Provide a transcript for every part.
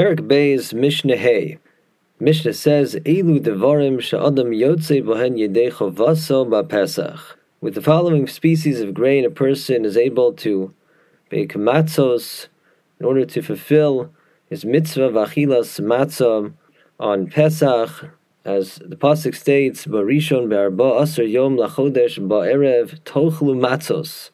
Perak Beis Mishnah Hay. Mishnah says, Elu devarim sha'adam yotze bohen yedei chovaso ba'pesach. With the following species of grain, a person is able to bake matzos in order to fulfill his mitzvah vachilas matzah on Pesach, as the pasuk states, "Barishon be'arba aser yom lachodesh ba'erev tochlu matzos."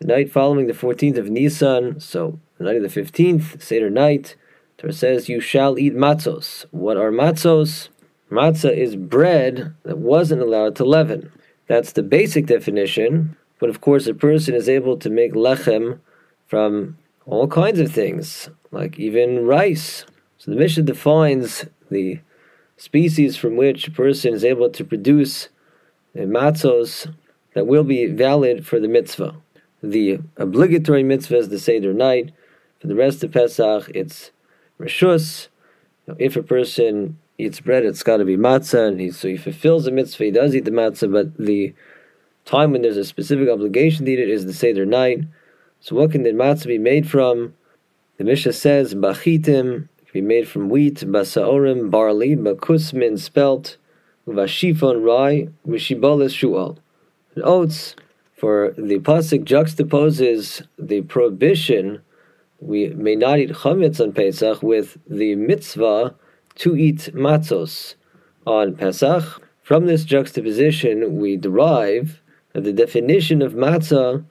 The night following the fourteenth of Nisan, so the night of the fifteenth, Seder night, Torah says, "You shall eat matzos." What are matzos? Matzah is bread that wasn't allowed to leaven. That's the basic definition. But of course, a person is able to make lechem from all kinds of things, like even rice. So the Mishnah defines the species from which a person is able to produce matzos that will be valid for the mitzvah. The obligatory mitzvah is the Seder night. For the rest of Pesach, it's Rishus. If a person eats bread, it's got to be matzah, and he, so he fulfills the mitzvah, he does eat the matzah, but the time when there's a specific obligation to eat it is the Seder night. So what can the matzah be made from? The Mishnah says, Bachitim, it can be made from wheat, Basaorim, barley, Bakusmin, spelt, Vashifon, rye, Vishibolis, shual. And oats, for the pasuk juxtaposes the prohibition we may not eat chametz on Pesach with the mitzvah to eat matzos on Pesach. From this juxtaposition, we derive that the definition of matzah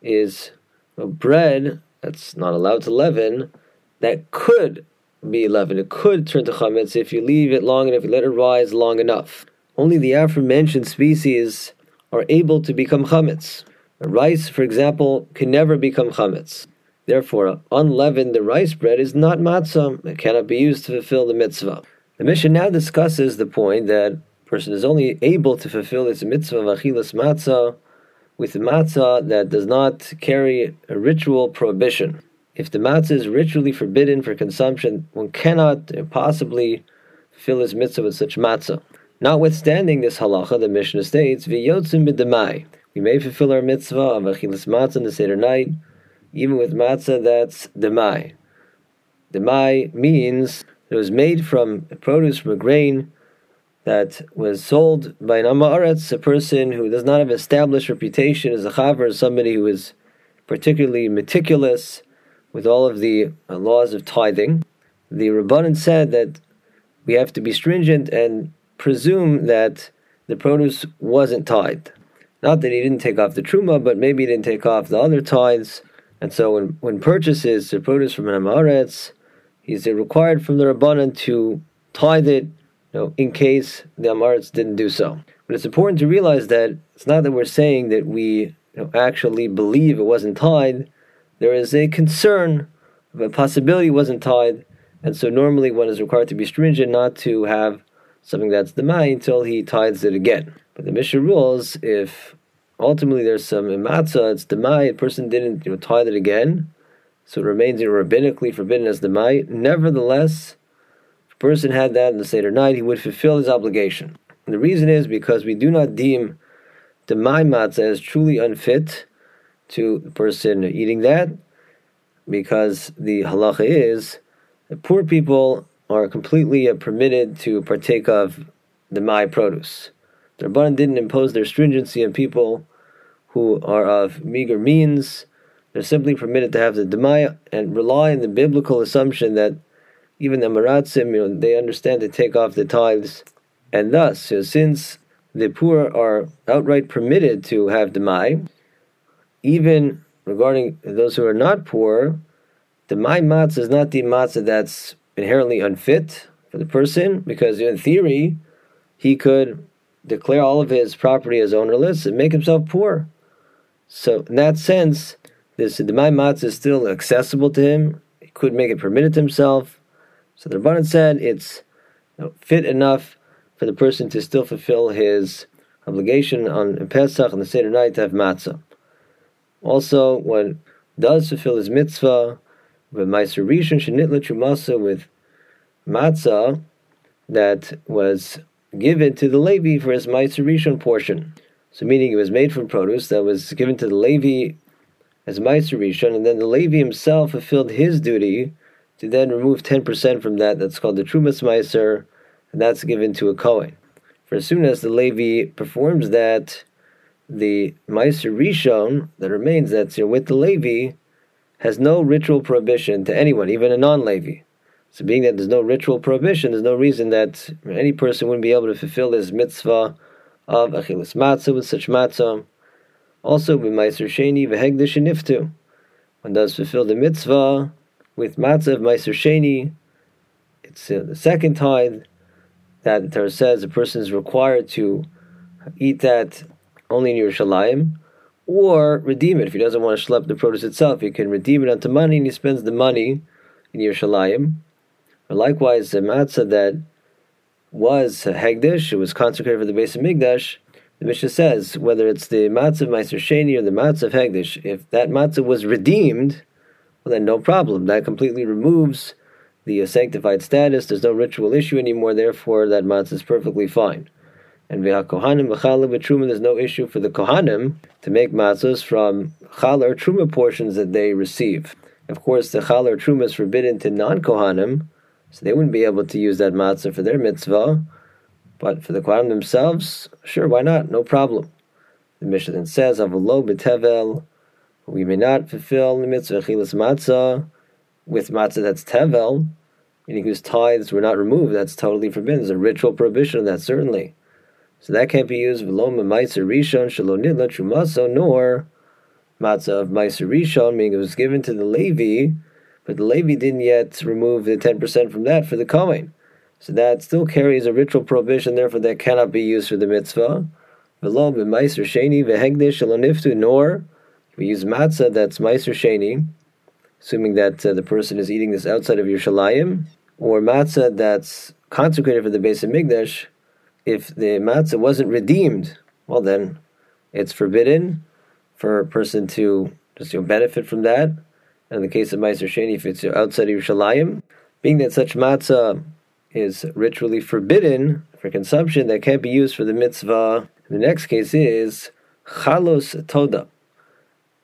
is a bread that's not allowed to leaven that could be leavened. It could turn to chametz if you leave it long enough, you let it rise long enough. Only the aforementioned species are able to become chametz. Rice, for example, can never become chametz. Therefore, unleavened rice bread is not matzah. It cannot be used to fulfill the mitzvah. The Mishnah now discusses the point that a person is only able to fulfill its mitzvah of achilas matzah with matzah that does not carry a ritual prohibition. If the matzah is ritually forbidden for consumption, one cannot possibly fulfill his mitzvah with such matzah. Notwithstanding this halacha, the Mishnah states, "V'yotzim b'demai." We may fulfill our mitzvah of achilas matzah in the Seder night even with matzah that's demai. Demai means it was made from produce from a grain that was sold by an amaretz, a person who does not have established reputation as a chaver, somebody who is particularly meticulous with all of the uh, laws of tithing. The Rabbanan said that we have to be stringent and presume that the produce wasn't tithed. Not that he didn't take off the truma, but maybe he didn't take off the other tithes. And so when, when purchases the produce from an Amaretz, he's required from the Rabbanan to tithe it, you know, in case the Amaretz didn't do so. But it's important to realize that it's not that we're saying that we you know, actually believe it wasn't tied. There is a concern of a possibility it wasn't tied, and so normally one is required to be stringent not to have something that's the until he tithes it again. But the Mishnah rules if ultimately there's some matzah, it's demai, a person didn't you know, tithe it again, so it remains you know, rabbinically forbidden as demai. Nevertheless, if a person had that in the Seder night, he would fulfill his obligation. And the reason is because we do not deem demai matzah as truly unfit to the person eating that, because the halacha is that poor people are completely uh, permitted to partake of the my produce. The Rabbanan didn't impose their stringency on people who are of meager means. They're simply permitted to have the demaya and rely on the biblical assumption that even the maratzim, you know, they understand to take off the tithes, and thus, you know, since the poor are outright permitted to have demai, even regarding those who are not poor, my matzah is not the matzah that's inherently unfit for the person, because in theory, he could declare all of his property as ownerless and make himself poor. So in that sense, this Demai Matzah is still accessible to him. He could make it permitted to himself. So the Rabbanan said it's fit enough for the person to still fulfill his obligation on Pesach and the Seder night to have matzah. Also, one does fulfill his mitzvah with Meiser Rishon Shenitla Trumasa with matzah that was given to the Levi for his Meiser Rishon portion. So, meaning it was made from produce that was given to the Levi as Meiser Rishon, and then the Levi himself fulfilled his duty to then remove 10% from that. That's called the Trumas Meiser, and that's given to a Kohen. For as soon as the Levi performs that, the Meiser Rishon that remains that's know, with the Levi has no ritual prohibition to anyone, even a non-Levi. So, being that there's no ritual prohibition, there's no reason that any person wouldn't be able to fulfill this mitzvah of achilas matzah with such matzah. Also, with Meiser Sheni v'hegdish niftu, one does fulfill the mitzvah with matzah of Meiser Sheni. It's uh, the second time that the Torah says a person is required to eat that only in Yerushalayim, or redeem it. If he doesn't want to schlep the produce itself, he can redeem it onto money, and he spends the money in Yerushalayim. Likewise, the matzah that was hegdish, it was consecrated for the base of Migdash, the Mishnah says, whether it's the matzah of Meiser Sheni or the matzah of Hegdish, if that matzah was redeemed, well then no problem. That completely removes the sanctified status. There's no ritual issue anymore, therefore that matzah is perfectly fine. And kohanim v'chala v'truma, there's no issue for the kohanim to make matzahs from chala or truma portions that they receive. Of course, the chala or truma is forbidden to non-kohanim, so they wouldn't be able to use that matzah for their mitzvah. But for the kohanim themselves, sure, why not? No problem. The Mishnah then says, "Avolo betevel." We may not fulfill the mitzvah chilas matzah with matzah that's tevel, meaning whose tithes were not removed. That's totally forbidden. There's a ritual prohibition of that, certainly. So that can't be used v'lo ma'maiser rishon shelo nidla trumaso nor matzah of maiser rishon, meaning it was given to the Levi, but the Levi didn't yet remove the ten percent from that for the Kohen. So that still carries a ritual prohibition, therefore that cannot be used for the mitzvah. Sheni nor we use matzah that's maiser sheni, assuming that uh, the person is eating this outside of Yerushalayim, or matzah that's consecrated for the base of Migdash, if the matzah wasn't redeemed, well then it's forbidden for a person to just you know, benefit from that. In the case of Meiser Sheni, if it's outside of Yerushalayim, being that such matzah is ritually forbidden for consumption, that can't be used for the mitzvah. The next case is chalos toda.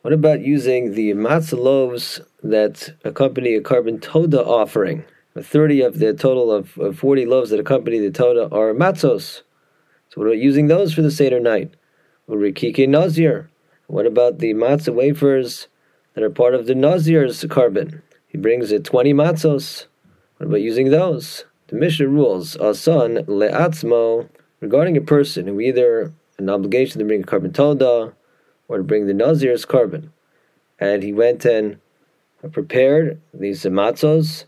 What about using the matzah loaves that accompany a korban toda offering? 30 of the total of, of 40 loaves that accompany the Toda are matzos. So what about using those for the Seder night? Rikike Nazir. What about the matzah wafers that are part of the Nazir's korban. He brings it 20 matzos. What about using those? The Mishnah rules, Asan le'atzmo, regarding a person who either an obligation to bring a korban Toda or to bring the Nazir's korban. And he went and prepared these matzos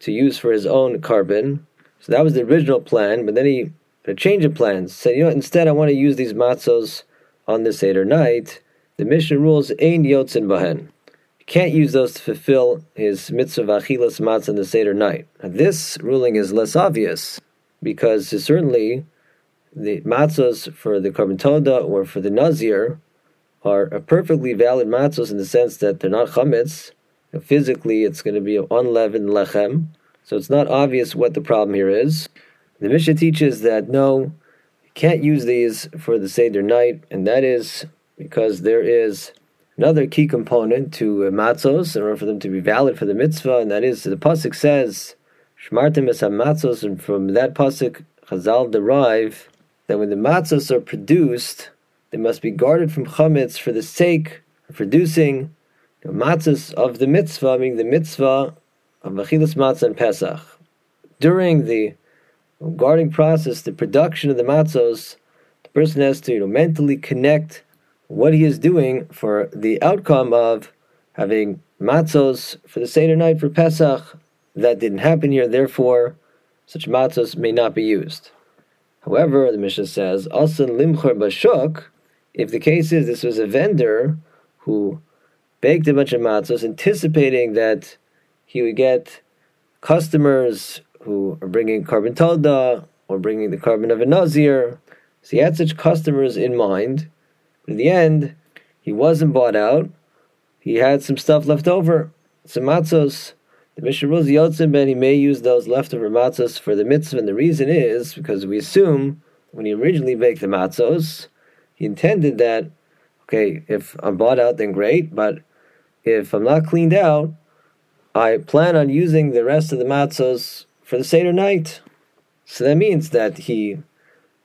to use for his own korban. So that was the original plan, but then he had a change of plans. Said, you know, instead I want to use these matzos on the Seder night. The Mishnah rules ein yotzin bahen. Can't use those to fulfill his mitzvah achilas matzah on the Seder night. Now, this ruling is less obvious because certainly the matzos for the korban or for the nazir are a perfectly valid matzos in the sense that they're not chametz, physically it's going to be unleavened lechem, so it's not obvious what the problem here is. The Mishnah teaches that no, you can't use these for the Seder night, and that is because there is another key component to matzos in order for them to be valid for the mitzvah, and that is the pasuk says shmartim matzos, and from that pasuk Chazal derive that when the matzos are produced, they must be guarded from chametz for the sake of producing the matzahs of the mitzvah, meaning the mitzvah of Achilas Matzah and Pesach. During the guarding process, the production of the matzos, the person has to you know, mentally connect what he is doing for the outcome of having matzos for the Seder night for Pesach. That didn't happen here, therefore, such matzos may not be used. However, the Mishnah says, Asan limchar bashuk, if the case is this was a vendor who baked a bunch of matzos, anticipating that he would get customers who are bringing korban toda or bringing the korban of a nazir. So he had such customers in mind. In the end, he wasn't bought out. He had some stuff left over, some matzos. The Mishnah rules Yotzim Ben, he may use those leftover matzos for the mitzvah, and the reason is because we assume when he originally baked the matzos, he intended that, okay, if I'm bought out, then great, but if I'm not cleaned out, I plan on using the rest of the matzos for the Seder night. So that means that he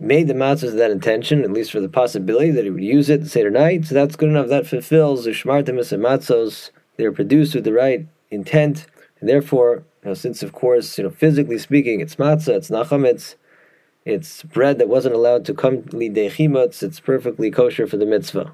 made the matzos with that intention, at least for the possibility that he would use it Seder night. So that's good enough. That fulfills the Shmartimus and matzos. They are produced with the right intent, and therefore, you know, since of course, you know, physically speaking, it's matzah, it's nachametz, it's bread that wasn't allowed to come lidei chimutz, it's perfectly kosher for the mitzvah.